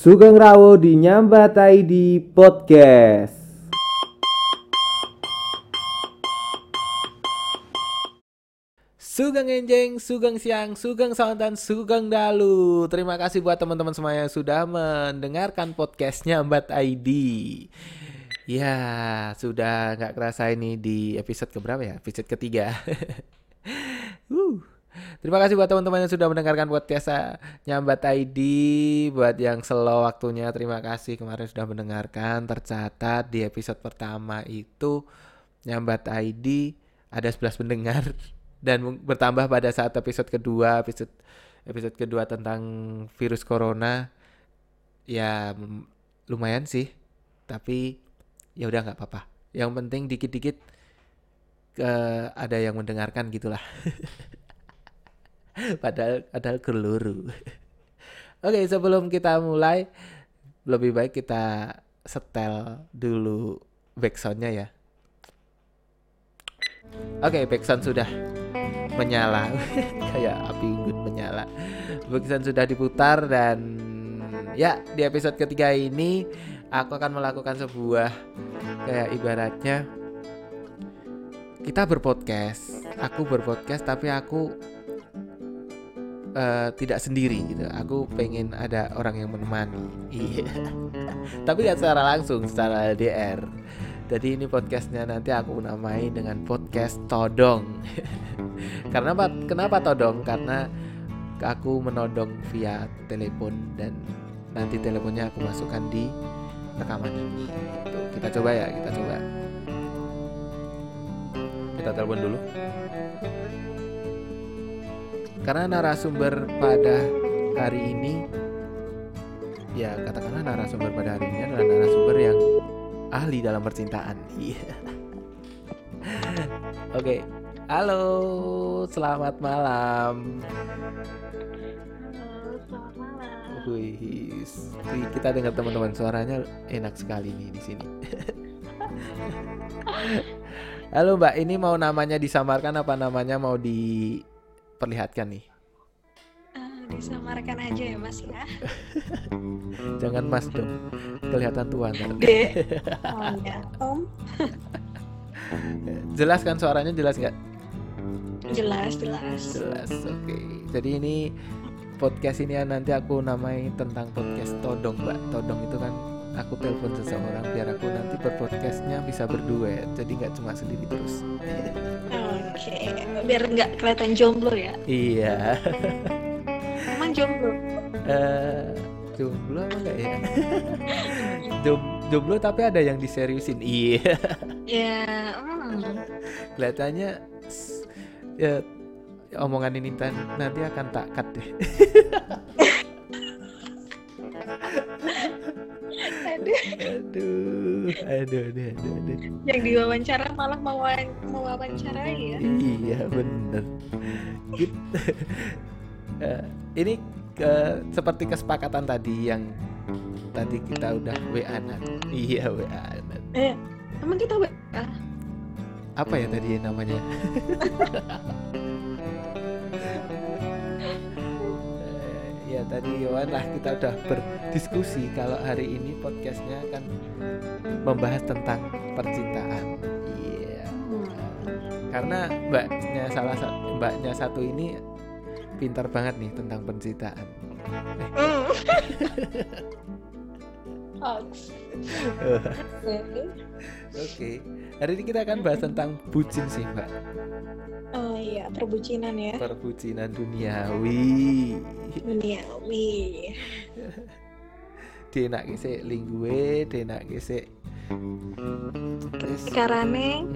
Sugeng Rawo di Nyambat ID Podcast. Sugeng Enjeng, Sugeng Siang, Sugeng Sontan, Sugeng Dalu. Terima kasih buat teman-teman semua yang sudah mendengarkan podcastnya Mbak ID. Ya, sudah nggak kerasa ini di episode keberapa ya? Episode ketiga. uh. Terima kasih buat teman-teman yang sudah mendengarkan podcast Nyambat ID. Buat yang slow waktunya, terima kasih kemarin sudah mendengarkan. Tercatat di episode pertama itu Nyambat ID ada 11 pendengar dan bertambah pada saat episode kedua, episode episode kedua tentang virus corona. Ya lumayan sih, tapi ya udah nggak apa-apa. Yang penting dikit-dikit ada yang mendengarkan gitulah. padahal padahal keluru. Oke, sebelum kita mulai lebih baik kita setel dulu backsoundnya ya. Oke, backsound sudah menyala kayak api unggun menyala. Backsound sudah diputar dan ya di episode ketiga ini aku akan melakukan sebuah kayak ibaratnya kita berpodcast. Aku berpodcast tapi aku uh, tidak sendiri gitu. Aku pengen ada orang yang menemani. Iya. Tapi gak secara langsung, secara LDR. Jadi ini podcastnya nanti aku namai dengan podcast Todong. Karena apa? Kenapa Todong? Karena aku menodong via telepon dan nanti teleponnya aku masukkan di rekaman ini. Tuh, kita coba ya, kita coba. Kita telepon dulu karena narasumber pada hari ini ya katakanlah narasumber pada hari ini adalah narasumber yang ahli dalam percintaan iya oke okay. halo selamat malam Halo, selamat malam. Wih, kita dengar teman-teman suaranya enak sekali nih di sini. Halo Mbak, ini mau namanya disamarkan apa namanya mau diperlihatkan nih? Eh, disamarkan aja ya mas ya. Jangan Mas dong, kelihatan tua ntar. Oh ya. Om. Jelas kan suaranya jelas nggak? Jelas jelas. Jelas, oke. Jadi ini podcast ini ya nanti aku namai tentang podcast Todong, Mbak. Todong itu kan aku telepon seseorang biar aku nanti berpodcastnya bisa berduet, jadi nggak cuma sendiri terus. Oke. Biar nggak kelihatan jomblo ya. iya. Emang jomblo. Eh, jomblo apa enggak ya? Jom, jomblo tapi ada yang diseriusin. Iya. Ya. hmm. Kelihatannya s- ya omongan ini nanti akan tak cut deh. Aduh. aduh, aduh, aduh, aduh, aduh. Yang diwawancara malah mau mewawancarai ya. Iya bener. Gitu. Eh, ini ke, seperti kesepakatan tadi yang tadi kita udah WA -an. Iya WA -an. Eh, emang kita WA? Apa ya tadi namanya? ya tadi Yohan lah kita udah berdiskusi kalau hari ini podcastnya akan membahas tentang percintaan. Iya. Karena mbaknya salah satu mbaknya satu ini pintar banget nih tentang percintaan. Hoax. Oke. Hari ini kita akan bahas tentang bucin sih mbak, Oh iya, perbucinan ya. perbucinan duniawi. Duniawi. Denak kisik linggue, denak. Terus, Karane.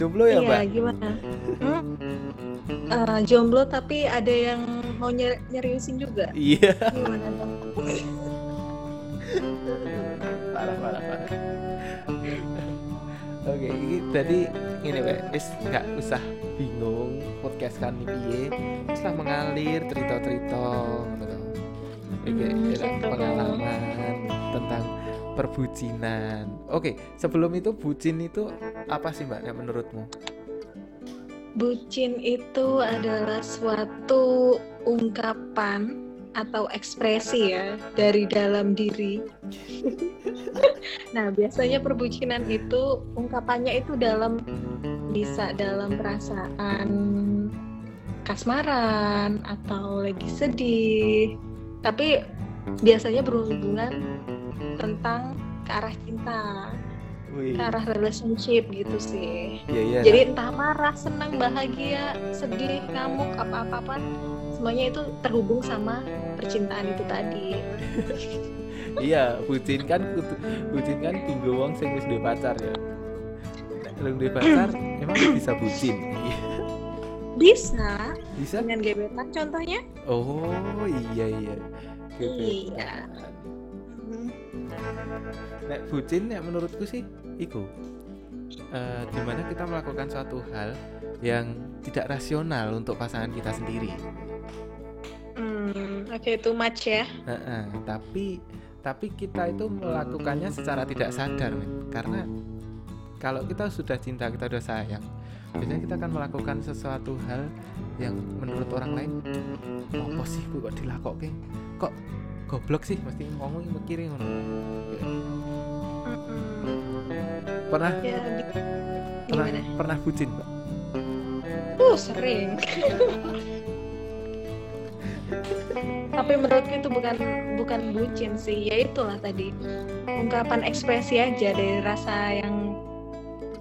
Jomblo ya iya mbak? gimana? Hmm? Eh, jomblo tapi ada yang mau nyer- nyeriusin juga. Iya. Gimana dong? parah parah parah. Oke, ini tadi ini Pak, wis nggak usah bingung podcast kan piye. Wis lah mengalir cerita-cerita gitu. Oke, Hmm, ya, gitu. pengalaman tentang perbucinan. Oke, sebelum itu bucin itu apa sih Mbak menurutmu? Bucin itu adalah suatu ungkapan atau ekspresi ya dari dalam diri. nah, biasanya perbucinan itu ungkapannya itu dalam bisa dalam perasaan kasmaran atau lagi sedih. Tapi biasanya berhubungan tentang ke arah cinta, Wih. ke arah relationship gitu sih. Iya iya. Jadi entah marah, senang, bahagia, sedih, ngamuk, apa-apa semuanya itu terhubung sama percintaan itu tadi. iya, bucin kan bucin kan tunggu wong sing wis duwe pacar ya. Lu duwe pacar emang bisa bucin. Bisa Bisa? dengan gebetan contohnya. Oh, iya iya. Iya. Gebetan. Nek bucin nek menurutku sih iku eh di mana kita melakukan suatu hal yang tidak rasional untuk pasangan kita sendiri. Hmm, oke too much ya. Heeh, tapi tapi kita itu melakukannya secara tidak sadar men. karena kalau kita sudah cinta kita sudah sayang biasanya kita akan melakukan sesuatu hal yang menurut orang lain apa sih gue kok dilakoke kok goblok sih mesti ngomong mikirin ngono Ya, Mm-mm. pernah Ya, di- pernah pernah bucin mbak Uh, sering. Tapi menurutku itu bukan bukan bucin sih, ya itulah tadi ungkapan ekspresi aja dari rasa yang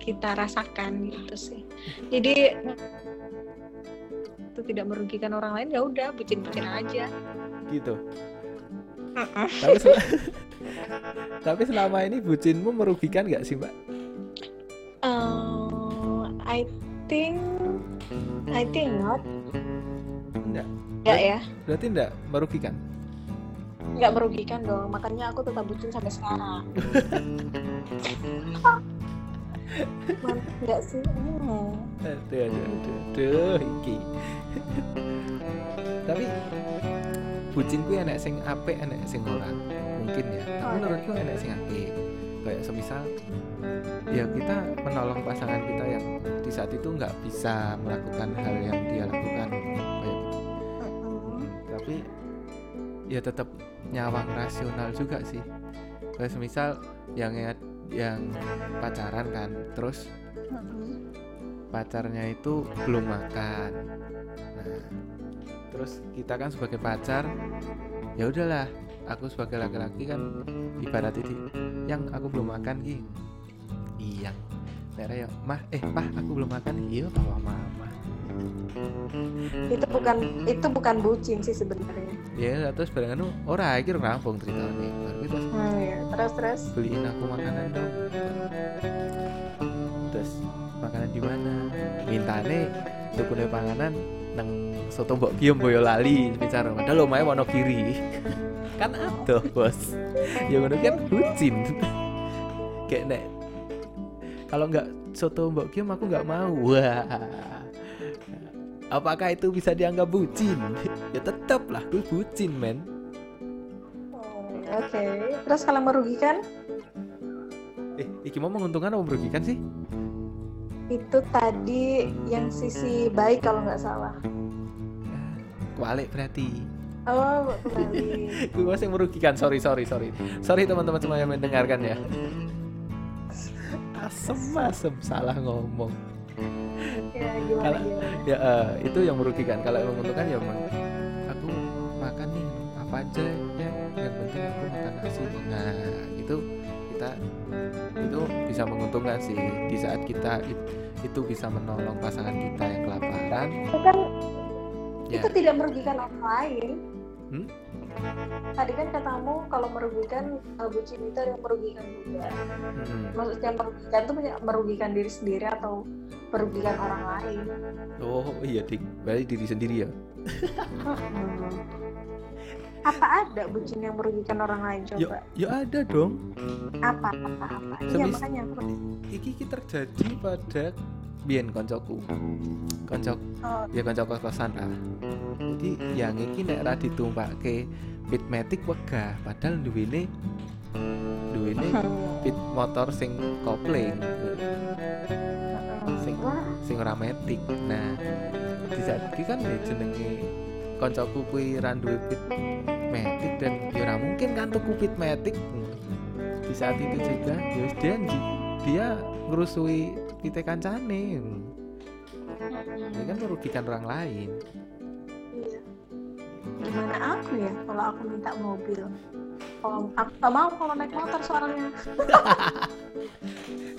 kita rasakan gitu sih. Jadi itu tidak merugikan orang lain ya udah bucin-bucin aja. gitu tapi sel- tapi selama ini bucinmu merugikan nggak sih mbak Uh, I think I think not. enggak Enggak ya, berarti enggak merugikan nggak merugikan dong. Makanya aku tetap bucin sampai sekarang. Mantap nggak sih? Hmm. aduh aduh aduh, aduh iki tapi bucin kuwi enek sing apik enek sing ora mungkin ya tapi Oh, iya. menurutku enek sing apik kayak semisal ya kita menolong pasangan kita yang di saat itu nggak bisa melakukan hal yang dia lakukan. Kayak gitu. Mm-mm. tapi ya tetap nyawang rasional juga sih. Kayak semisal yang yang pacaran kan terus pacarnya itu belum makan. Nah terus kita kan sebagai pacar ya udahlah aku sebagai laki-laki kan ibarat ini yang aku belum makan ki iya. Nera ya mah eh pah aku belum makan. Iya bawa mama Itu bukan itu bukan bucin sih sebenarnya. ya terus barengan nu ora iki rampung ceritanya. Baru kita Hmm, ya. Terus terus. beliin aku makanan dong terus makanan di mana? Mintane tukune panganan nang soto mbok Giyom Boyolali bicara padahal omahe Wonogiri. Kan adoh bos. Ya ngono kan bucin. Kayak nek kalau nggak soto mbok Giyom aku nggak mau wah apakah itu bisa dianggap bucin ya tetap lah gue bucin men Oke. Terus kalau merugikan eh iki mau menguntungkan atau merugikan sih itu tadi yang sisi baik kalau nggak salah. Kualik berarti. Oh, kembali. Gue masih merugikan. Sorry, sorry, sorry. Sorry teman-teman semua yang mendengarkan ya. Asem, asem, salah ngomong. ya gimana Kalau- gimana? Ya eh, itu yang merugikan. Kalau yang menguntungkan ya emang aku makan nih apa aja ya. Yang penting aku makan nasi. Nah itu kita itu bisa menguntungkan sih di saat kita it- itu bisa menolong pasangan kita yang kelaparan. Itu kan Ya. itu tidak merugikan orang lain. Hmm? Tadi kan katamu kalau merugikan uh, bucin itu ada yang merugikan juga. Hmm. Maksudnya merugikan itu merugikan diri sendiri atau merugikan orang lain. Oh iya ding, berarti diri sendiri ya. Apa ada bucin yang merugikan orang lain Ya, coba? ya ada dong. Apa apa apa? Iya Semis- makanya aku- Iki iki terjadi pada biyen koncoku. Koncok Oh. ya konco kosan lah. Jadi yang iki nek ra ditumpake pitmatic wegah, padahal duwene duwene pit motor sing kopling. sing sing ora. Nah, di saat iki kan ya jenenge koncoku kuwi ra duwe pit metik dan ya ora mungkin kan tuku pit metik. Di saat itu juga ya dia dia ngerusui pite kancane. Ini kan merugikan orang lain. iya. Gimana aku ya kalau aku minta mobil? Kalau aku gak mau kalau naik motor soalnya.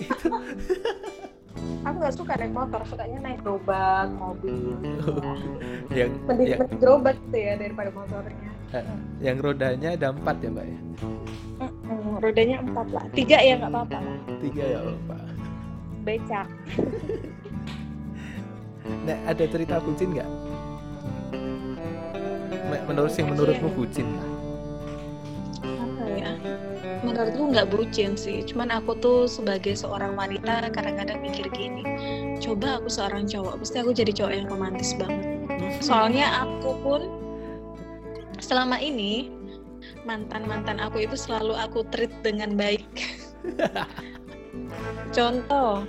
aku gak suka naik motor, sukanya naik gerobak, mobil. Ya. Yang Mending yang, gerobak gitu ya daripada motornya. yang rodanya ada empat ya mbak ya? Rodanya empat lah, tiga ya nggak apa-apa lah. Tiga ya mbak. Becak. Nah, ada cerita bucin nggak? Me- Menurut sing menurutmu bucin lah. apa ya menurutku nggak bucin sih cuman aku tuh sebagai seorang wanita kadang-kadang mikir gini coba aku seorang cowok pasti aku jadi cowok yang romantis banget soalnya aku pun selama ini mantan mantan aku itu selalu aku treat dengan baik contoh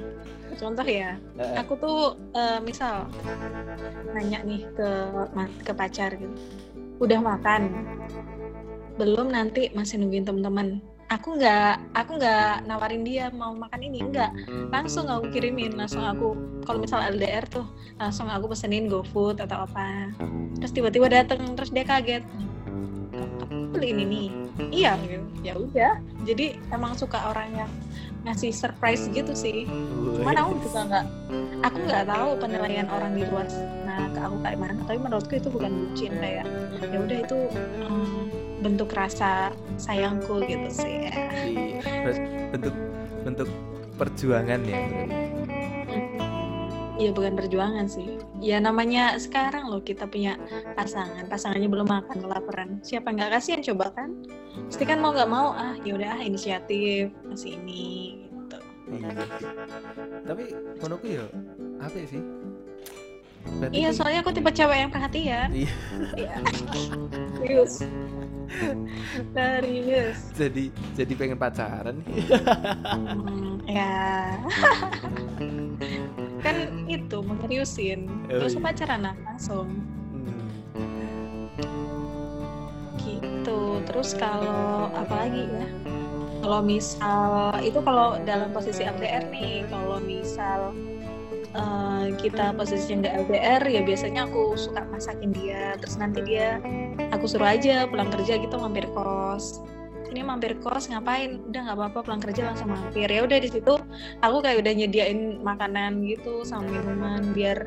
contoh ya. Aku tuh eh, misal nanya nih ke ke pacar gitu. Udah makan? Belum nanti masih nungguin teman-teman aku nggak aku nggak nawarin dia mau makan ini enggak langsung aku kirimin langsung aku kalau misal LDR tuh langsung aku pesenin GoFood atau apa. Terus tiba-tiba dateng terus dia kaget. "Kamu beli ini? Nih iya gitu. ya udah. Jadi emang suka orang yang ngasih surprise gitu sih. Cuman aku juga nggak aku nggak tahu penilaian orang di luar sana ke aku kayak mana tapi menurutku itu bukan bucin kayak ya udah itu em, bentuk rasa sayangku gitu sih. Iya, terus bentuk bentuk perjuangan ya berarti. Iya bukan perjuangan sih ya namanya sekarang loh kita punya pasangan. Pasangannya belum makan kelaparan. Siapa nggak kasihan coba kan? Pasti kan mau nggak mau ah ya udah ah, inisiatif kasih ini gitu. Iya. Tapi menurutku ya apa sih? Berarti iya soalnya aku tipe cewek yang perhatian. Iya. Iya. serius. Serius. Jadi jadi pengen pacaran. Hmm, ya kan itu mau seriusin Oh, terus iya. pacaran lah langsung. Hmm. gitu. Terus kalau apa lagi ya? Kalau misal itu kalau dalam posisi LDR nih kalau misal eh, kita posisinya nggak LDR ya biasanya aku suka masakin dia. Terus nanti dia aku suruh aja pulang kerja gitu mampir kos ini mampir kos ngapain? Udah nggak apa-apa pulang kerja langsung mampir. Ya udah di situ aku kayak udah nyediain makanan gitu sama minuman biar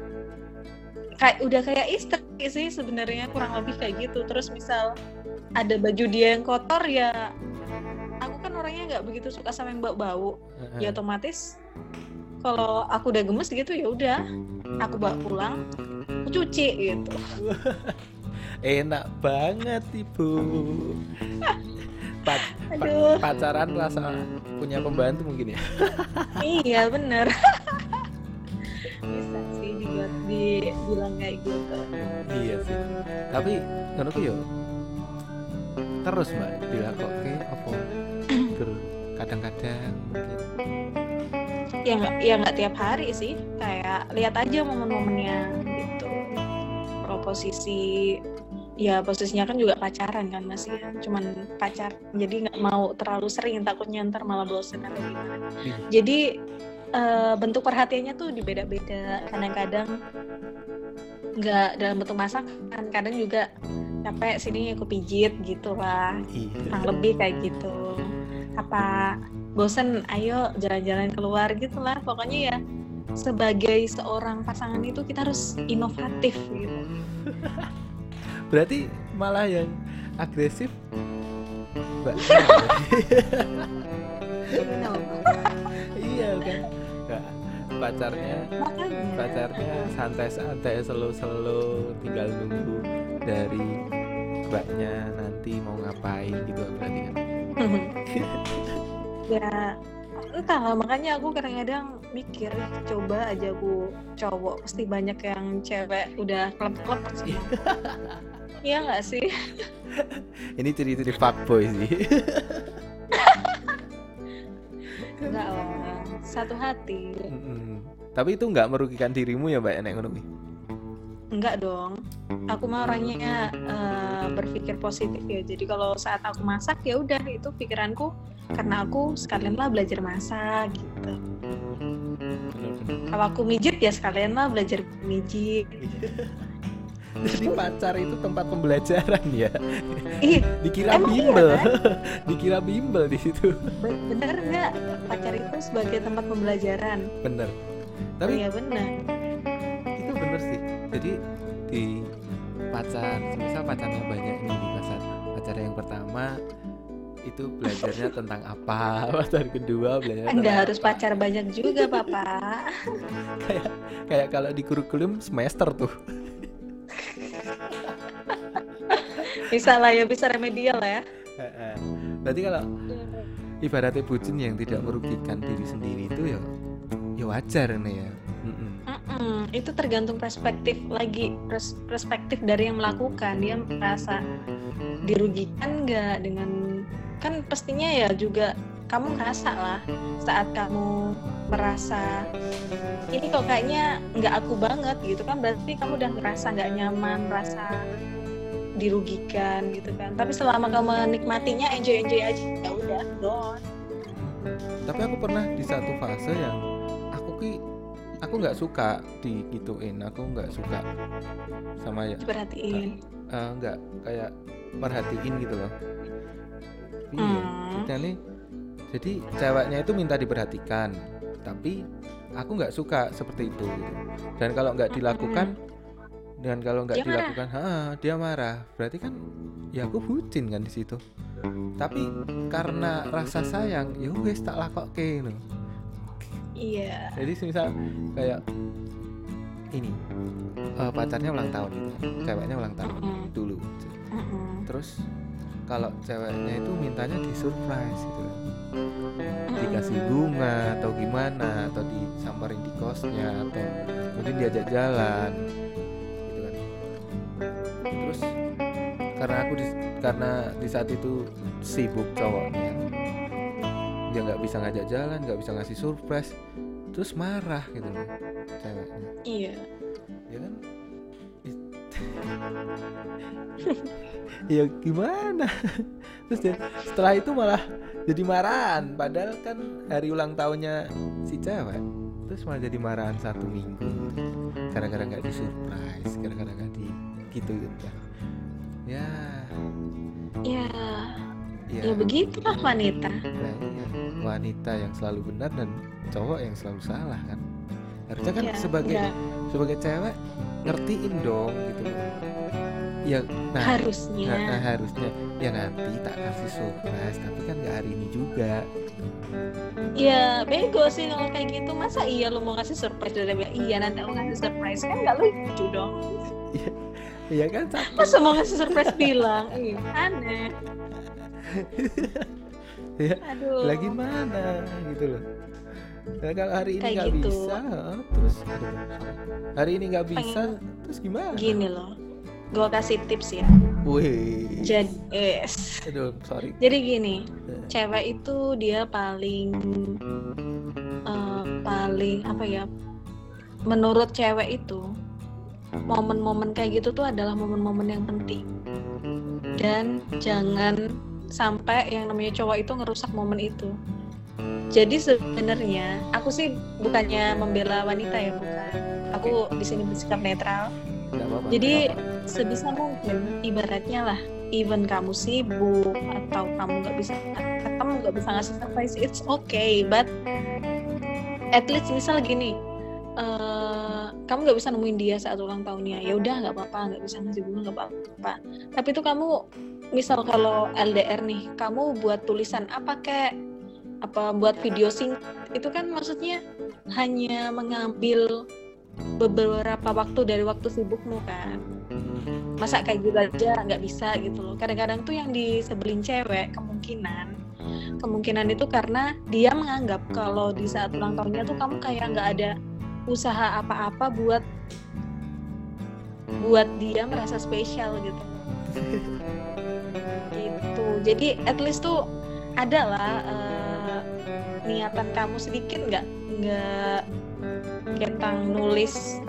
kayak udah kayak istri sih sebenarnya kurang lebih kayak gitu. Terus misal ada baju dia yang kotor ya aku kan orangnya nggak begitu suka sama yang bau-bau. Ya otomatis kalau aku udah gemes gitu ya udah aku bawa pulang aku cuci gitu. Enak banget ibu Pac- pa- aduh. pacaran rasa punya pembantu mungkin ya? Iya bener. Bisa sih dibuat dibilang kayak gitu. Iya sih. Tapi menurutku yo terus mbak dilakukan apa? Terus kadang-kadang mungkin ya nggak ya nggak tiap hari sih. Kayak lihat aja momen-momennya gitu. Kalau posisi ya posisinya kan juga pacaran kan masih ya. cuman pacar jadi nggak mau terlalu sering takutnya ntar malah bosen atau gimana Iya. jadi eh, bentuk perhatiannya tuh dibeda-beda. Kadang-kadang nggak dalam bentuk masakan kadang juga capek sini aku pijit gitu lah. Iya. Kurang lebih kayak gitu. Apa bosen ayo jalan-jalan keluar gitu lah. Pokoknya ya sebagai seorang pasangan itu kita harus inovatif gitu berarti malah yang agresif? Mbak. Iya kan? Nggak, pacarnya pacarnya santai-santai selo-selo tinggal nunggu dari mbaknya nanti mau ngapain gitu berarti kan? Ya entahlah makanya aku kadang-kadang mikir coba aja aku cowok pasti banyak yang cewek udah klep-klep. Sih iya nggak sih ini ciri-ciri fuckboy sih enggak lah satu hati. Tapi itu nggak merugikan dirimu ya mbak Nek ngono kuwi? Enggak dong. Aku mah orangnya eh, berpikir positif ya. Jadi kalau saat aku masak ya udah itu pikiranku karena aku sekalian lah belajar masak gitu. Kalau aku mijit ya sekalian lah belajar mijit. Jadi pacar itu tempat pembelajaran ya. Dikira Emang iya, bimbel. kan? Dikira bimbel di situ. be- bener nggak pacar itu sebagai tempat pembelajaran? Bener. Tapi Iya bener. itu bener sih. Jadi di pacar, misal pacarnya banyak ini di pacar pacar yang pertama itu belajarnya tentang apa, pacar kedua belajarnya Anda harus apa. pacar banyak juga, Papa. kayak kayak kalau di kurikulum semester tuh. Bisa lah ya, bisa remedial ya. Heeh. Berarti kalau ibaratnya bucin yang tidak merugikan diri sendiri itu ya ya wajar nih ya. Itu tergantung perspektif lagi pers- perspektif dari yang melakukan dia merasa dirugikan nggak dengan kan pastinya ya juga kamu ngerasa lah saat kamu merasa ini kok kayaknya nggak aku banget gitu kan berarti kamu udah ngerasa nggak nyaman merasa dirugikan gitu kan tapi selama kamu menikmatinya enjoy enjoy aja ya udah don Tapi aku pernah di satu fase yang aku ki aku nggak suka digituin, aku nggak suka sama ya perhatiin eh, nggak kayak perhatiin gitu loh. Iya, Hmm. jadi ceweknya itu minta diperhatikan, tapi aku nggak suka seperti itu. gitu. Dan kalau nggak dilakukan, dan kalau nggak dilakukan, ha, dia marah. Berarti kan, ya aku bucin kan di situ. Tapi karena rasa sayang, ya wes tak lakokke gitu. iya Jadi misal kayak ini eh, pacarnya ulang tahun gitu, ceweknya ulang tahun Mm-mm. dulu. Mm-mm. Terus kalau ceweknya itu mintanya di surprise gitu kan. dikasih bunga atau gimana atau disamperin di kosnya atau mungkin diajak jalan karena aku di, karena di saat itu sibuk cowoknya. Dia nggak bisa ngajak jalan nggak bisa ngasih surprise. Terus marah gitu loh ceweknya. Iya. Ya kan? Ya gimana? Terus dia, setelah itu malah jadi marahan. Padahal kan hari ulang tahunnya si cewek terus malah jadi marahan satu minggu. Gara-gara nggak disurprise gara-gara nggak di gitu gitu ya. Ya. Ya, ya begitulah wanita. Nah, iya. wanita yang selalu benar dan cowok yang selalu salah kan? Harusnya kan Ya, sebagai udah. sebagai cewek ngertiin dong gitu. Ya nah. Harusnya. Nah, nah, harusnya. Ya nanti tak kasih surprise tapi kan nggak hari ini juga. Ya bego sih kalau kayak gitu. Masa iya lu mau ngasih surprise? Udah bilang iya nanti aku ngasih surprise. Kan nggak lucu dong Iya kan masa mau ngasih surprise bilang? Ih, aneh. Ya, aduh. Lagi mana gitu loh. Nah, kalau hari ini nggak gitu. bisa terus aduh, hari ini nggak bisa terus gimana? gini loh. Gue kasih tips ya. Wih. Jadi yes. aduh sorry. Jadi gini cewek itu dia paling eh, paling apa ya menurut cewek itu momen-momen kayak gitu tuh adalah momen-momen yang penting. Dan jangan sampai yang namanya cowok itu ngerusak momen itu. Jadi sebenarnya aku sih bukannya membela wanita ya bukan aku di sini bersikap netral. Apa-apa jadi apa-apa. sebisa mungkin ibaratnya lah even kamu sibuk atau kamu nggak bisa kamu nggak bisa ngasih surprise it's okay but at least misal gini eh, kamu nggak bisa nemuin dia saat ulang tahunnya. Ya udah nggak apa-apa nggak bisa ngasih bunga nggak apa-apa. Tapi itu kamu misal kalau LDR nih kamu buat tulisan apa kek? Apa buat video sing? Itu kan maksudnya hanya mengambil beberapa waktu dari waktu sibukmu kan. Masa kayak gitu aja nggak bisa gitu loh. Kadang-kadang tuh yang disebelin cewek kemungkinan. Kemungkinan itu karena dia menganggap kalau di saat ulang tahunnya tuh kamu kayak nggak ada usaha apa-apa buat buat dia merasa spesial gitu. Gitu. Jadi at least tuh ada lah eh, niatan kamu sedikit nggak? Nggak Kentang nulis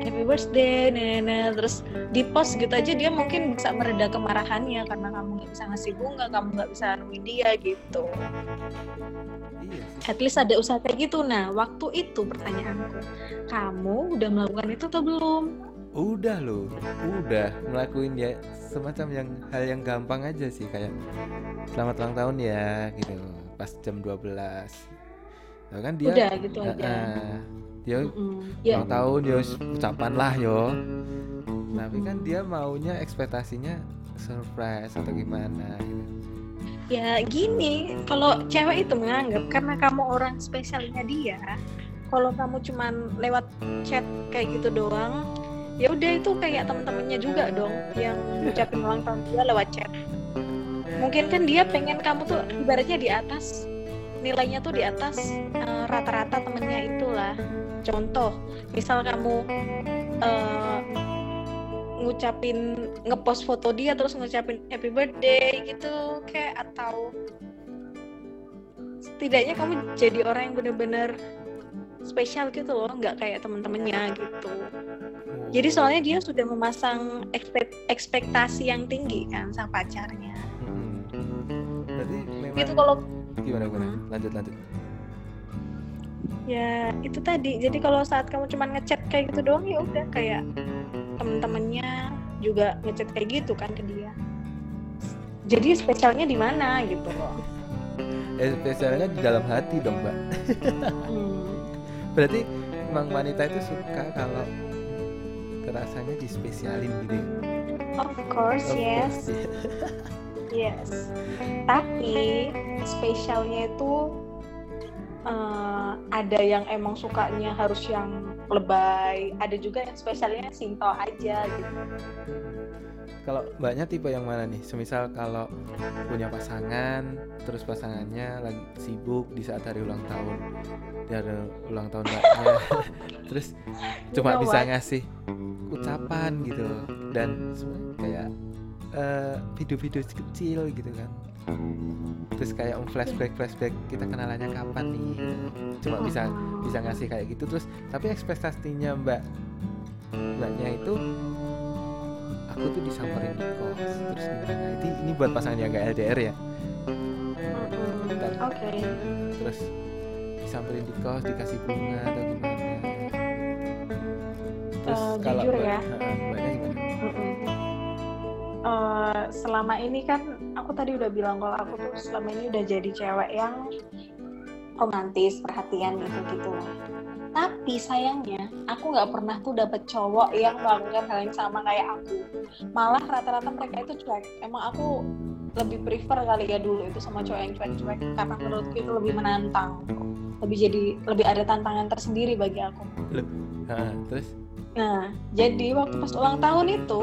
happy birthday nah, terus di post gitu aja dia mungkin bisa mereda kemarahannya karena kamu nggak bisa ngasih bunga kamu nggak bisa nemuin dia gitu. Iya at least ada usaha kayak gitu. Nah waktu itu pertanyaanku kamu udah melakukan itu atau belum? Udah loh udah ngelakuin ya semacam yang hal yang gampang aja sih kayak selamat ulang tahun ya gitu pas jam 12 Nah, kan dia udah gitu aja. Heeh. dia Mm-mm. ya. ulang tahun yo ucapan lah yo. Tapi kan dia maunya ekspektasinya surprise atau gimana gitu. Ya gini. Kalau cewek itu menganggap karena kamu orang spesialnya dia kalau kamu cuman lewat chat kayak gitu doang ya udah itu kayak temen-temennya juga dong yang ngucapin ulang tahun dia lewat chat. Mungkin kan dia pengen kamu tuh ibaratnya di atas nilainya tuh di atas eh, rata-rata temennya itulah. Contoh misal kamu eh, ngucapin ngepost foto dia terus ngucapin happy birthday gitu kayak atau setidaknya kamu jadi orang yang bener-bener spesial gitu loh nggak kayak temen-temennya gitu. Jadi soalnya dia sudah memasang ekspek- ekspektasi yang tinggi kan sang pacarnya. Hmm. Berarti memang itu kalau gimana gimana? Lanjut lanjut. ya itu tadi jadi kalau saat kamu cuma ngechat kayak gitu doang ya udah kayak temen-temennya juga ngechat kayak gitu kan ke dia jadi spesialnya di mana gitu loh Eh, spesialnya di dalam hati dong, Mbak. Hmm. Berarti emang wanita itu suka kalau kerasanya dispesialin gitu. of course Of yes course. yes tapi spesialnya itu eh, ada yang emang sukanya harus yang lebay ada juga yang spesialnya simple aja gitu Kalau mbaknya tipe yang mana nih? Semisal kalau punya pasangan, terus pasangannya lagi sibuk di saat hari ulang tahun, di hari ulang tahun mbaknya, terus cuma know bisa what? ngasih ucapan gitu, dan kayak eh, video-video kecil gitu kan. Terus kayak um, flashback flashback kita kenalannya kapan nih? Cuma bisa bisa ngasih kayak gitu terus tapi ekspektasinya mbak mbaknya itu aku tuh disamperin di kos terus gimana ini ini buat pasangan yang gak LDR ya oke terus disamperin di kos dikasih bunga atau gimana terus Eh, kalau jujur mbak- ya. Mbaknya gimana. Eh, selama ini kan aku tadi udah bilang kalau aku tuh selama ini udah jadi cewek yang romantis perhatian gitu gitu. Tapi sayangnya aku nggak pernah tuh dapet cowok yang melakukan hal yang sama kayak aku. Malah rata-rata mereka itu cuek. Emang aku lebih prefer kali ya dulu itu sama cowok yang cuek-cuek karena menurutku itu lebih menantang. Lebih jadi lebih ada tantangan tersendiri bagi aku. Heeh, terus? Nah, jadi waktu pas ulang tahun itu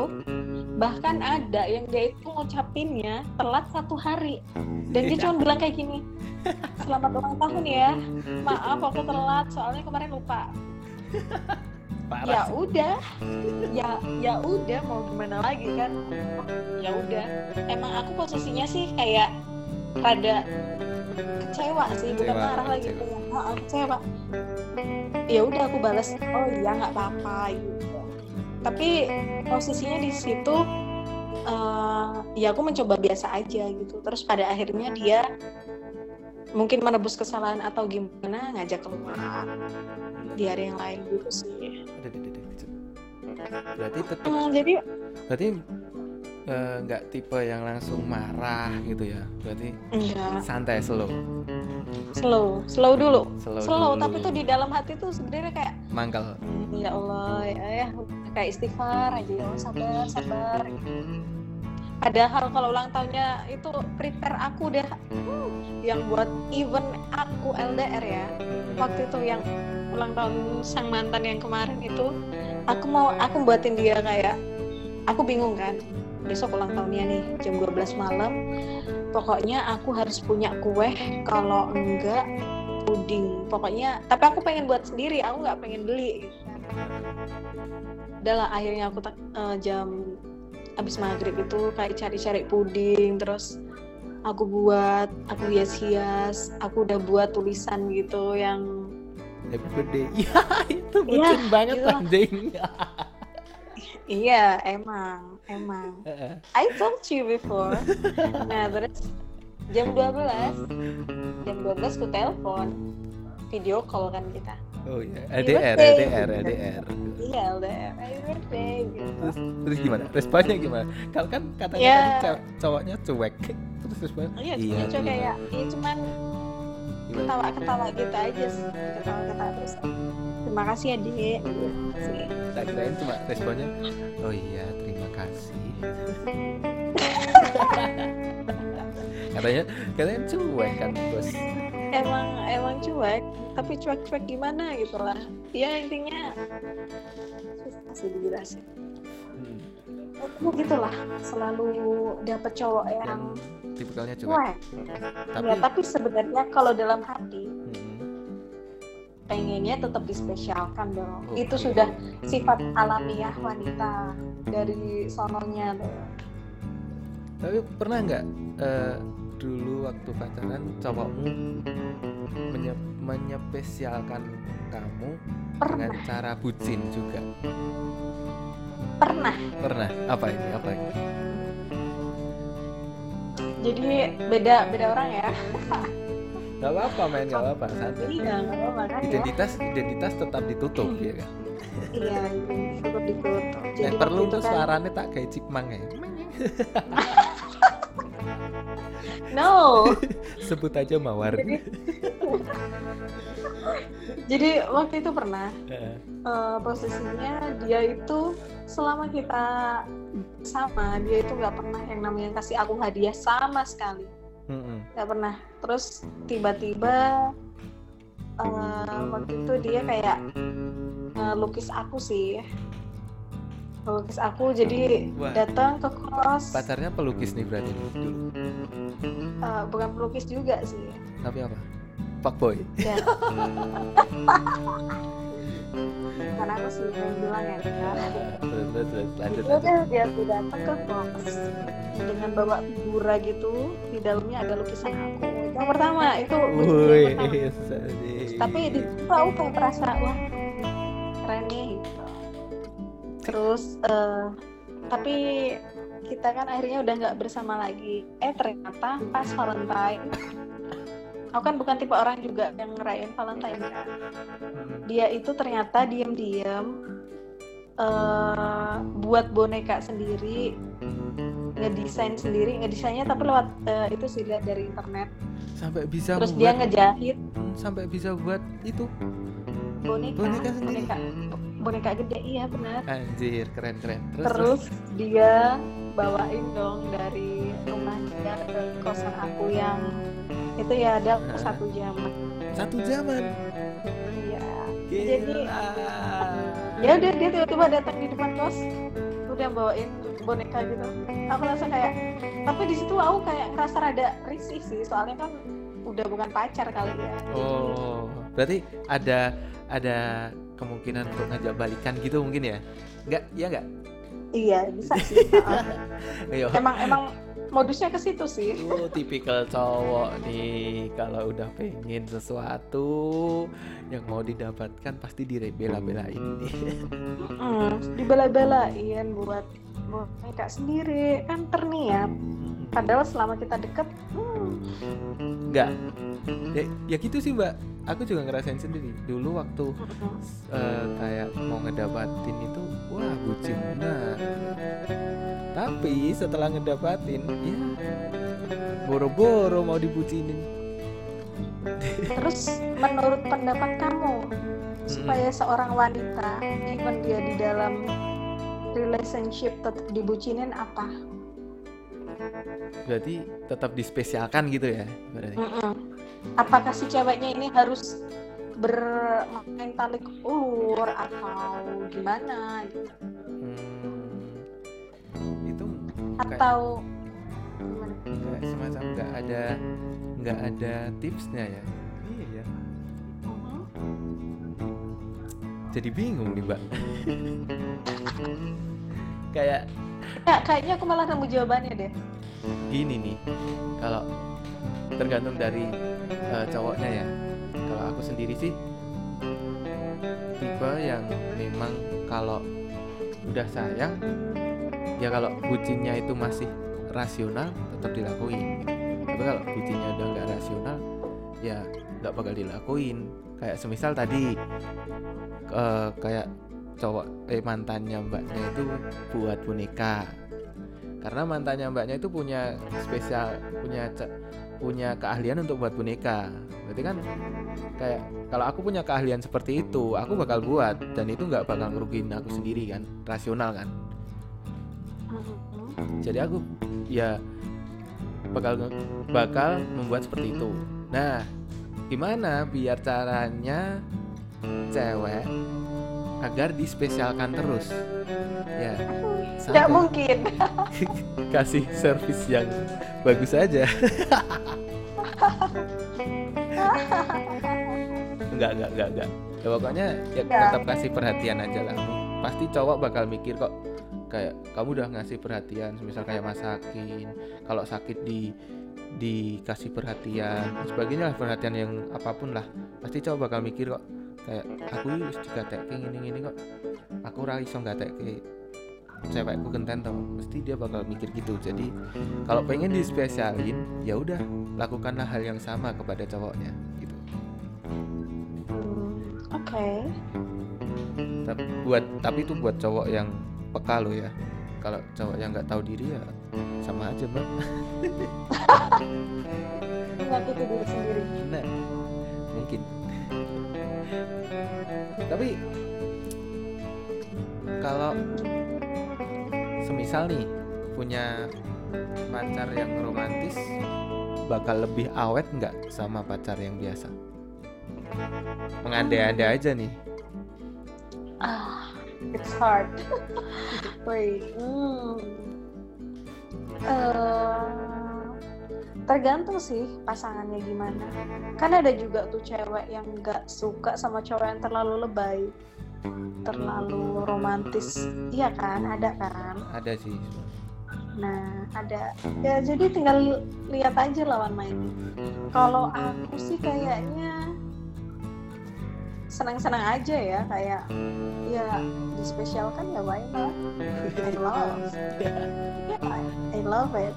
bahkan ada yang dia itu ngucapinnya telat satu hari. Dan dia cuma bilang kayak gini selamat ulang tahun ya. Maaf aku telat soalnya kemarin lupa. Ya sih. udah. Ya ya udah mau gimana lagi kan? Ya udah. Emang aku posisinya sih kayak rada kecewa sih bukan Kecewa, marah lagi. kecewa. kayak "Ah, kecewa. Ya udah aku balas oh iya nggak apa-apa gitu tapi posisinya di situ eh, ya aku mencoba biasa aja gitu. Terus pada akhirnya dia mungkin menebus kesalahan atau gimana ngajak keluar. Di hari yang lain gitu sih. Berarti tetap Hmm, jadi berarti eh, nggak tipe yang langsung marah gitu ya. Berarti enggak. santai slow. Slow. Slow dulu. Slow, slow dulu. tapi tuh di dalam hati tuh sebenarnya kayak mangkal "Hmm, ya Allah ya, ya. Kayak istighfar aja ya sabar sabar. Padahal kalau ulang tahunnya itu prepare aku udah hmm, yang buat event aku LDR ya. Waktu itu yang ulang tahun sang mantan yang kemarin itu aku mau aku buatin dia kayak aku bingung kan besok ulang tahunnya nih jam 12 malam. Pokoknya aku harus punya kue kalau enggak puding. Pokoknya tapi aku pengen buat sendiri aku nggak pengen beli. Udahlah akhirnya aku eh, jam habis maghrib itu kayak cari-cari puding terus aku buat aku hias-hias aku udah buat tulisan gitu yang happy birthday. Iya itu Iya, bucin banget gitu. anjing. Iya, emang, emang. I told you before. Nah, terus jam 12, jam 12 ku telepon. Video call kan kita. oh iya LDR. LDR LDR Iya, LDR, birthday gitu. terus terus gimana responnya gimana kalau kan katanya Ya. tadi cew- cowoknya cuek terus responnya Iya, iya cuma iya. kayak, iya cuman Gimana? ketawa-ketawa gitu aja sih. Ketawa-ketawa terus. Terima kasih ya, Dek. Terima kasih. tak kirain cuma responnya oh iya kasih katanya katanya cuek kan bos Emang emang cuek, tapi cuek-cuek gimana gitu lah. Ya intinya susah sih dijelasin. Hmm. Aku gitulah, selalu dapet cowok yang yang tipikalnya cuek cuek. tapi Ya, tapi sebenarnya kalau dalam hati Hmm. Pengennya tetap dispesialkan dong. Oke. Itu sudah sifat alamiah wanita dari sononya tuh. tapi pernah nggak eh, dulu waktu pacaran cowokmu menye- menyepesialkan kamu dengan Pernah, cara bucin juga pernah. pernah apa ini apa ini Jadi beda beda orang ya. nggak apa-apa main nggak apa-apa santai. Iya, nggak apa-apa kan ya. identitas identitas tetap ditutup ya kan? Iya, cukup ditutup. Jadi yang waktu perlu tuh kan- suaranya tak kayak cipmang ya? No. sebut aja mawar. Jadi- Jadi waktu itu pernah eh, posisinya dia itu selama kita sama dia itu nggak pernah yang namanya kasih aku hadiah sama sekali Mm-mm. nggak pernah. Terus tiba-tiba eh, waktu itu dia kayak eh, lukis aku sih. Lukis aku jadi datang ke kos pacarnya pelukis nih berarti? Dulu eh, bukan pelukis juga sih. Tapi apa? Fuckboy. Ya. Karena aku sih yang bilang ya kan. terus terus lanjut lanjut. dia datang ke kos dengan bawa figura gitu di dalamnya ada lukisan aku. Yang pertama itu yang pertama. tapi di situ aku kayak merasa wah keren nih gitu. Terus eh, tapi kita kan akhirnya udah nggak bersama lagi. Eh ternyata pas Valentine aku kan bukan tipe orang juga yang ngerayain Valentine kan. Dia itu ternyata diam-diam eh, buat boneka sendiri ngedesain sendiri ngedesainnya tapi lewat eh, itu sih lihat dari internet. Sampai bisa terus dia membuat ngejahit. Hmm, sampai bisa buat itu. Boneka Boneka sendiri? boneka boneka gede iya benar. Anjir keren keren. Terus, terus? Dia bawain dong dari rumah dia ke kosan aku yang itu ya ada Hah? satu jam. Satu zaman iya. Gila. Ya udah dia tiba-tiba datang di depan kos udah bawain boneka gitu. Aku langsung kayak tapi di situ aku kayak ngerasa rada risih sih soalnya kan udah bukan pacar kali ya. Oh berarti ada ada kemungkinan untuk ngajak balikan gitu mungkin ya? Nggak? Ya nggak? Iya bisa sih. Emang emang modusnya ke situ sih Oh, tipikal cowok nih kalau udah pengen sesuatu yang mau didapatkan pasti dibela-belain nih. mm, dibela-belain buat boneka sendiri kan terniat padahal selama kita deket hmm, Enggak. Ya, ya gitu sih, Mbak. Aku juga ngerasain sendiri. Dulu waktu eh, kayak mau ngedapatin itu, wah bucin benar. Tapi setelah ngedapatin, ya boro-boro mau dibucinin. terus menurut pendapat kamu supaya seorang wanita even dia di dalam relationship tetap dibucinin apa Berarti tetap dispesialkan gitu ya, berarti. Mm-mm. apakah si ceweknya ini harus bermain talik ulur atau gimana gitu Hmm, atau gimana? kayak semacam nggak ada nggak ada tipsnya ya. Iya ya. Mhm. Jadi bingung nih, Mbak. kayak Ya, kayaknya aku malah nemu jawabannya deh gini nih kalau tergantung dari eh, cowoknya ya kalau aku sendiri sih tipe yang memang kalau udah sayang ya kalau bucinnya itu masih rasional tetap dilakuin. Tapi kalau bucinnya udah nggak rasional ya nggak bakal dilakuin. Kayak semisal tadi eh, kayak cowok eh mantannya mbaknya itu buat boneka. Karena mantannya mbaknya itu punya spesial punya punya keahlian untuk buat boneka. Berarti kan kayak kalau aku punya keahlian seperti itu aku bakal buat. Dan itu nggak bakal ngerugiin aku sendiri kan rasional kan. Jadi aku ya bakal bakal membuat seperti itu. Nah gimana biar caranya cewek agar dispesialkan terus? Ya Tidak mungkin. kasih servis yang bagus aja. Enggak enggak enggak enggak. Ya, pokoknya ya tetap kasih perhatian aja lah. Pasti cowok bakal mikir kok kayak kamu udah ngasih perhatian misal kayak masakin kalau sakit di dikasih perhatian dan sebagainya lah perhatian yang apa pun lah pasti cowok bakal mikir kok kayak aku wis digatekke ngene ngene kok aku ora iso gatekke cewekku genten tau mesti dia bakal mikir gitu. Jadi kalau pengen dispesialin ya udah lakukanlah hal yang sama kepada cowoknya gitu. Hmm, Oke. tapi buat tapi itu buat cowok yang peka lo ya. Kalau cowok yang nggak tahu diri ya sama aja mbak Menyakiti diri sendiri. nah mungkin. Tapi kalau semisal nih punya pacar yang romantis bakal lebih awet nggak sama pacar yang biasa? Mengandai-andai aja nih. Ah, it's hard. Wait. Hmm. Eh, tergantung sih pasangannya gimana. Kan ada juga tuh cewek yang nggak suka sama cowok yang terlalu lebay, terlalu romantis. Iya kan, ada kan. ada sih Nah, ada. Ya jadi tinggal li- lihat aja lawan mainnya. Kalau aku sih kayaknya senang-senang aja ya, kayak ya dispesialkan ya why not? I love. I love it.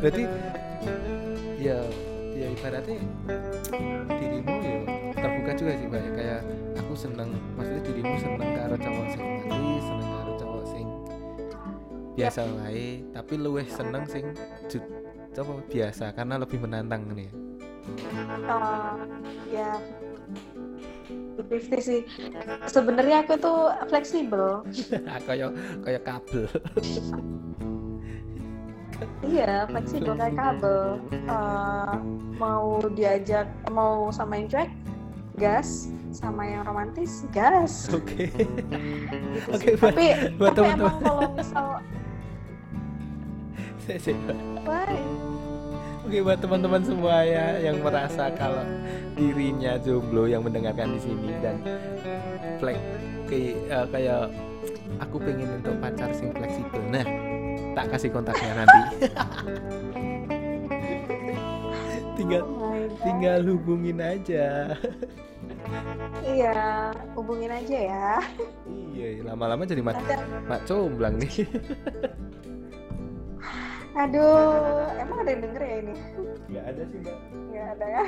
berarti ya ya ibaratnya dirimu ya terbuka juga sih mbak ya. kayak aku seneng maksudnya dirimu seneng karo cowok sing manis seneng karo cowok sing biasa wae tapi luwih seneng sing coba biasa karena lebih menantang nih Uh, ya 50 sih. Sebenarnya aku tuh fleksibel. kayak kayak kabel Iya, fleksibel kayak kabel. Eh, mau diajak, mau sama yang cuek, gas. Sama yang romantis, gas. oke Gitu Oke, buat- tapi, buat tapi teman-teman. emang kalau misal, why? Oke buat teman-teman semua ya yang merasa kalau dirinya jomblo yang mendengarkan di sini dan flek kayak eh, kayak aku pengen untuk pacar sing fleksibel. Nah, tak kasih kontaknya nanti. tinggal tinggal hubungin aja. Iya, hubungin aja ya. iya, lama-lama jadi mat mak comblang nih. aduh, emang ada yang denger ya ini? Gak ada sih mbak. Nggak ada ya?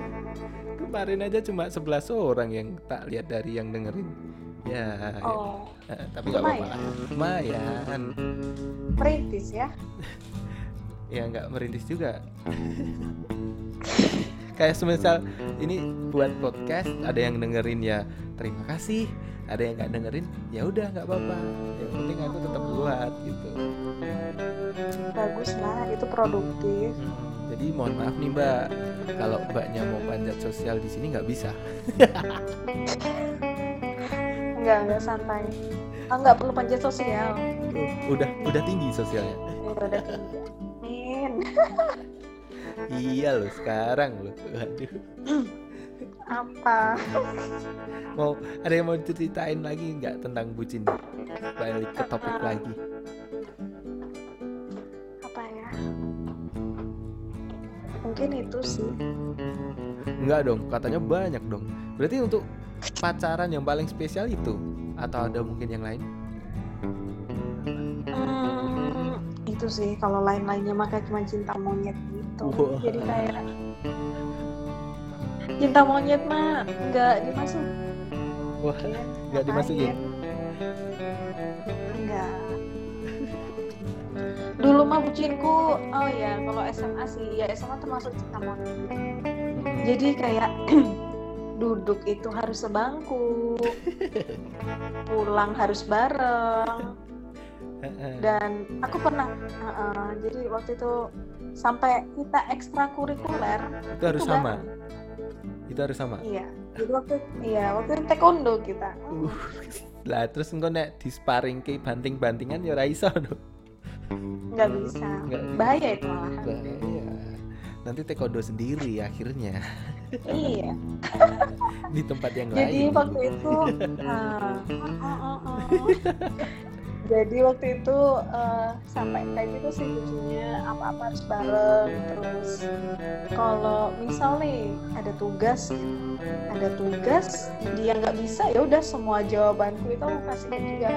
Kemarin aja cuma 11 orang yang tak lihat dari yang dengerin. Ya, ya. Oh, Eh, tapi nggak apa-apa. lumayan. Perintis ya? ya nggak merintis juga kayak semisal ini buat podcast ada yang dengerin ya terima kasih ada yang nggak dengerin ya udah nggak apa-apa yang penting aku tetap buat gitu Bagus lah, itu produktif. Hmm, jadi mohon maaf nih mbak kalau mbaknya mau panjat sosial di sini nggak bisa Enggak, enggak santai. Ah, enggak perlu panjat sosial. udah udah tinggi sosialnya Ya, udah tinggi. Amin. iya loh sekarang loh aduh Apa? mau ada yang mau ceritain lagi nggak tentang bucin balik ke topik lagi Mungkin itu sih. Enggak dong, katanya banyak dong. Berarti untuk pacaran yang paling spesial itu atau ada mungkin yang lain? Hmm, itu sih kalau lain-lainnya maka cuma cinta monyet gitu. Wah. Jadi kayak cinta monyet mah nggak dimasuk. Wah, nggak dimasukin. Enggak. Dulu mah bucinku, oh ya kalau SMA sih, ya SMA termasuk cinta monyet. Jadi kayak duduk itu harus sebangku, pulang harus bareng, dan aku pernah uh, uh, jadi waktu itu sampai kita ekstrakurikuler itu harus itu sama. bareng. Itu harus sama. iya jadi waktu iya waktu itu taekwondo kita Uh, lah terus engko nek disparing ke banting-bantingan ya ora iso dong. Nggak bisa Nggak. bahaya itu malah Bahaya. Nanti taekwondo sendiri akhirnya iya di tempat yang jadi lain. waktu itu uh, uh, uh, uh. jadi waktu itu uh, sampai kayak gitu sih lucunya apa-apa harus bareng terus kalau misal nih ada tugas ada tugas dia nggak bisa ya udah semua jawabanku itu aku kasih dia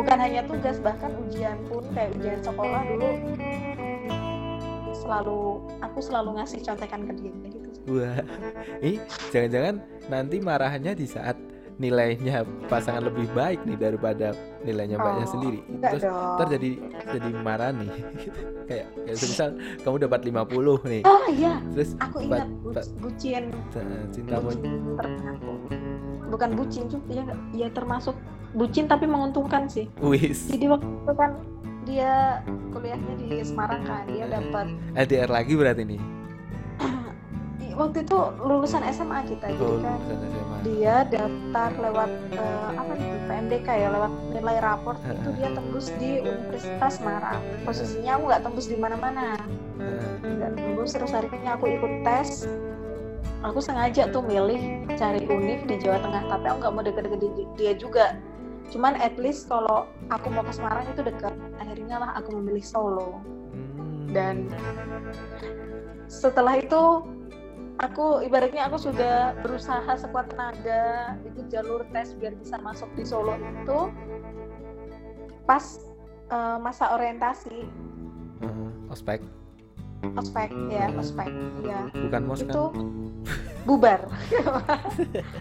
bukan hanya tugas bahkan ujian pun kayak ujian sekolah dulu. Selalu aku selalu ngasih contekan ke dia gitu. Wah, ini jangan-jangan nanti marahnya di saat nilainya pasangan lebih baik nih daripada nilainya mbaknya Oh, sendiri. enggak Terus dong. ntar jadi jadi marah nih. kayak kayak misal kamu dapat 50 nih. oh iya Terus aku ingat bu- bucin cinta mau bucin termasuk bukan bucin juga ya, ya termasuk bucin tapi menguntungkan sih wis jadi waktu itu kan dia kuliahnya di Semarang kan dia dapat LDR lagi berarti nih. Waktu itu lulusan SMA kita jadi kan. SMA. dia daftar lewat eh, apa nih PMDK ya lewat nilai raport itu dia tembus di Universitas Semarang. Posisinya aku nggak tembus di mana-mana. Nggak tembus terus akhirnya aku ikut tes. Aku sengaja tuh milih cari univ di Jawa Tengah tapi aku nggak mau deket-deket di- dia juga. Cuman at least kalau aku mau ke Semarang itu dekat akhirnya lah aku memilih Solo. Hmm. dan setelah itu aku ibaratnya aku sudah berusaha sekuat tenaga ikut jalur tes biar bisa masuk di Solo itu pas eh, masa orientasi. Heeh. ospek. Ospek ya ospek ya bukan mos itu kan? bubar.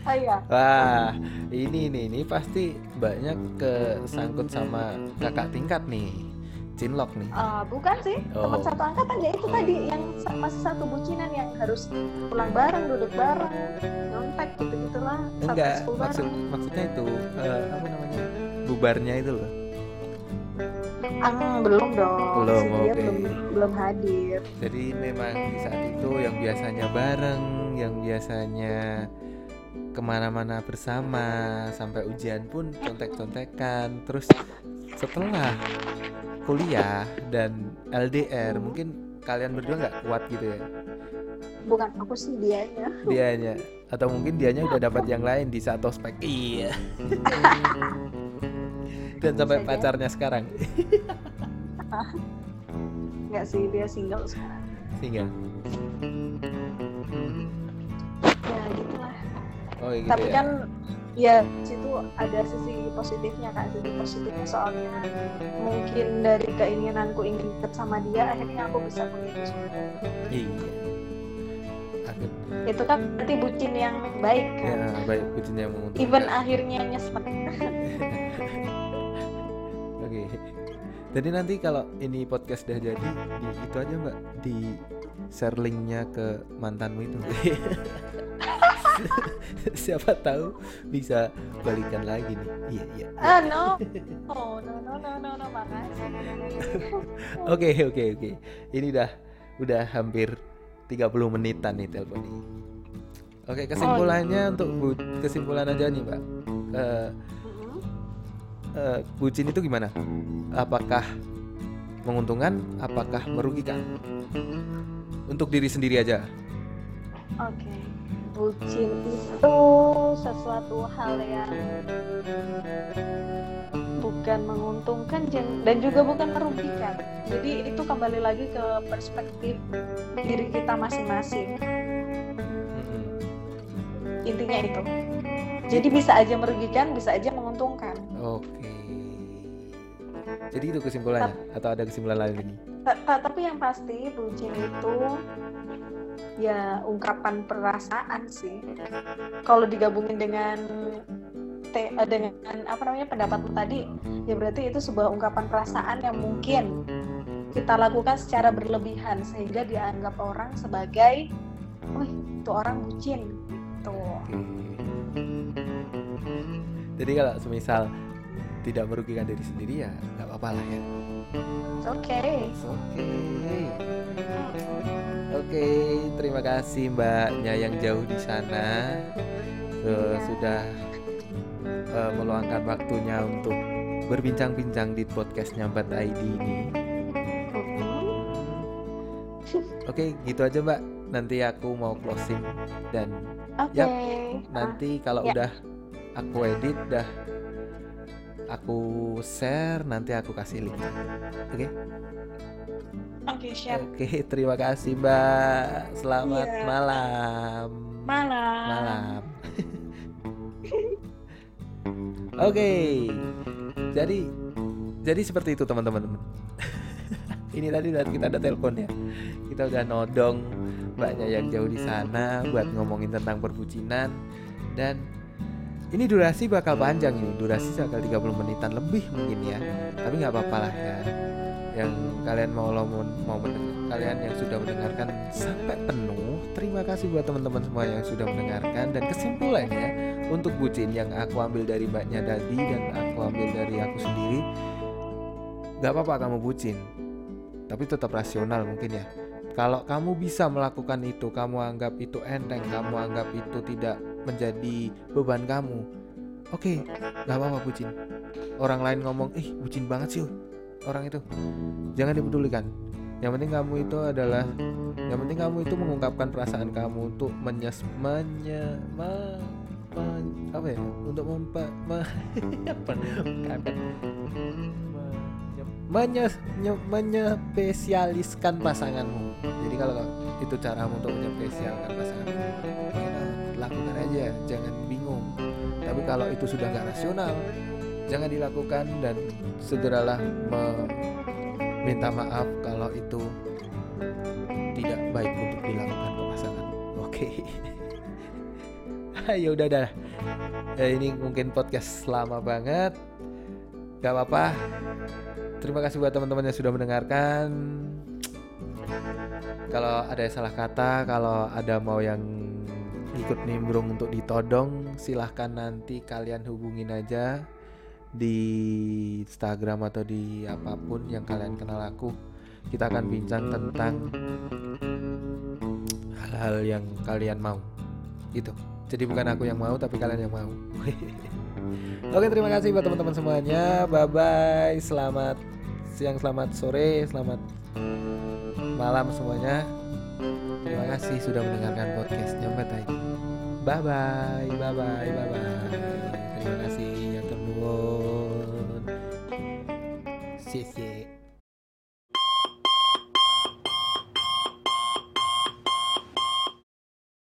Oh iya. Wah, ini nih, ini pasti banyak kesangkut sama kakak tingkat nih, cinlok nih. Eh, bukan sih teman Oh. satu angkatan ya itu tadi yang masih satu bucinan yang harus pulang bareng duduk bareng nyontek gitu gitulah Enggak, maksud bareng maksudnya itu eh, apa namanya? Bubarnya itu loh. Ah, belum dong Belum, si oke. belum belum hadir Jadi memang di saat itu yang biasanya bareng, yang biasanya ke mana-mana bersama sampai ujian pun contek-contekan. Terus setelah kuliah dan LDR mungkin kalian berdua nggak kuat gitu ya? Bukan aku sih dianya. Dianya. Atau mungkin dianya udah dapat yang lain di saat ospek. Iya. Dan sampai Bisa pacarnya sekarang. Nggak sih dia single sekarang. Single? Ya gitulah oh gitu tapi ya. kan ya situ ada sisi positifnya kan sisi positifnya. Soalnya mungkin dari keinginanku ingin deket sama dia akhirnya aku bisa Solo iya. Akhir, itu kan berarti bucin yang baik ya kan baik kuncinya yang menguntungkan. Even akhirnya nyesek oke jadi nanti kalau ini podcast udah jadi di itu aja mbak di share linknya ke mantanmu itu. Siapa tahu bisa balikan lagi nih. Iya iya. Ah no. Oh no no no no no makasih. Oke oke oke. Ini udah udah hampir 30 menitan nih telepon ini. Oke kesimpulannya untuk bu- kesimpulan aja nih mbak. Eh, Eh, bucin itu gimana? Apakah menguntungkan? Apakah merugikan? Untuk diri sendiri aja. Oke, bucin itu sesuatu hal yang bukan menguntungkan dan juga bukan merugikan. Jadi itu kembali lagi ke perspektif diri kita masing-masing. intinya itu jadi bisa aja merugikan bisa aja Jadi itu kesimpulannya atau ada kesimpulan lain ini? Ta- ta- tapi yang pasti bucin itu ya ungkapan perasaan sih kalau digabungin dengan te- eh, dengan apa namanya pendapatmu tadi ya berarti itu sebuah ungkapan perasaan yang mungkin kita lakukan secara berlebihan sehingga dianggap orang sebagai wih itu orang bucin gitu Oke. Jadi kalau semisal tidak merugikan diri sendiri ya nggak apa-apa lah ya. It's okay Oke. Oke, terima kasih Mbaknya yang jauh di sana eh, sudah eh, meluangkan waktunya untuk berbincang-bincang di podcast Nyambat ID ini. Oke, gitu aja Mbak. Nanti aku mau closing dan oke Yap, Ah, nanti kalau ya. udah aku edit dah aku share nanti aku kasih link. Oke. oke siap Oke, terima kasih Mbak. Selamat Iya. malam. malam Malam. Oke. Jadi jadi seperti itu teman-teman. Ini tadi udah kita ada telepon ya. Kita udah nodong mbaknya yang jauh di sana buat ngomongin tentang perbucinan dan ini durasi bakal panjang ini. Durasi bakal 30 menitan lebih mungkin ya. Tapi nggak apa-apa lah ya. Yang kalian mau lo mau, kalian yang sudah mendengarkan sampai penuh terima kasih buat teman-teman semua yang sudah mendengarkan. Dan kesimpulannya untuk bucin yang aku ambil dari mbaknya tadi dan aku ambil dari aku sendiri nggak apa-apa kamu bucin tapi tetap rasional mungkin ya. Kalau kamu bisa melakukan itu kamu anggap itu enteng kamu anggap itu tidak menjadi beban kamu. Oke nggak apa-apa bucin. Orang lain ngomong ih bucin banget sih orang itu. Jangan dipedulikan. Yang penting kamu itu adalah yang penting kamu itu mengungkapkan perasaan kamu untuk menyes menye me- men- apa ya? Untuk mempa me, apa? Kapan? Menye- menye- menyespesialiskan pasanganmu. Jadi kalau itu caramu untuk menyespesialkan pasanganmu lakukan aja jangan bingung. Tapi kalau itu sudah nggak rasional jangan dilakukan dan segeralah meminta maaf kalau itu tidak baik untuk dilakukan ke pasangan. Oke. Ya udah dah. Eh, ini mungkin podcast lama banget. Gak apa-apa. Terima kasih buat teman-teman yang sudah mendengarkan. Kalau ada salah kata kalau ada mau yang ikut nimbrung untuk ditodong silahkan nanti kalian hubungin aja di Instagram atau di apa pun yang kalian kenal aku. Kita akan bincang tentang hal-hal yang kalian mau. Gitu jadi bukan aku yang mau tapi kalian yang mau. Oke terima kasih buat teman-teman semuanya. Bye bye selamat siang selamat sore selamat malam semuanya. Terima kasih sudah mendengarkan podcastnya Tai bye bye bye bye bye bye terima kasih yang ternuwun 谢谢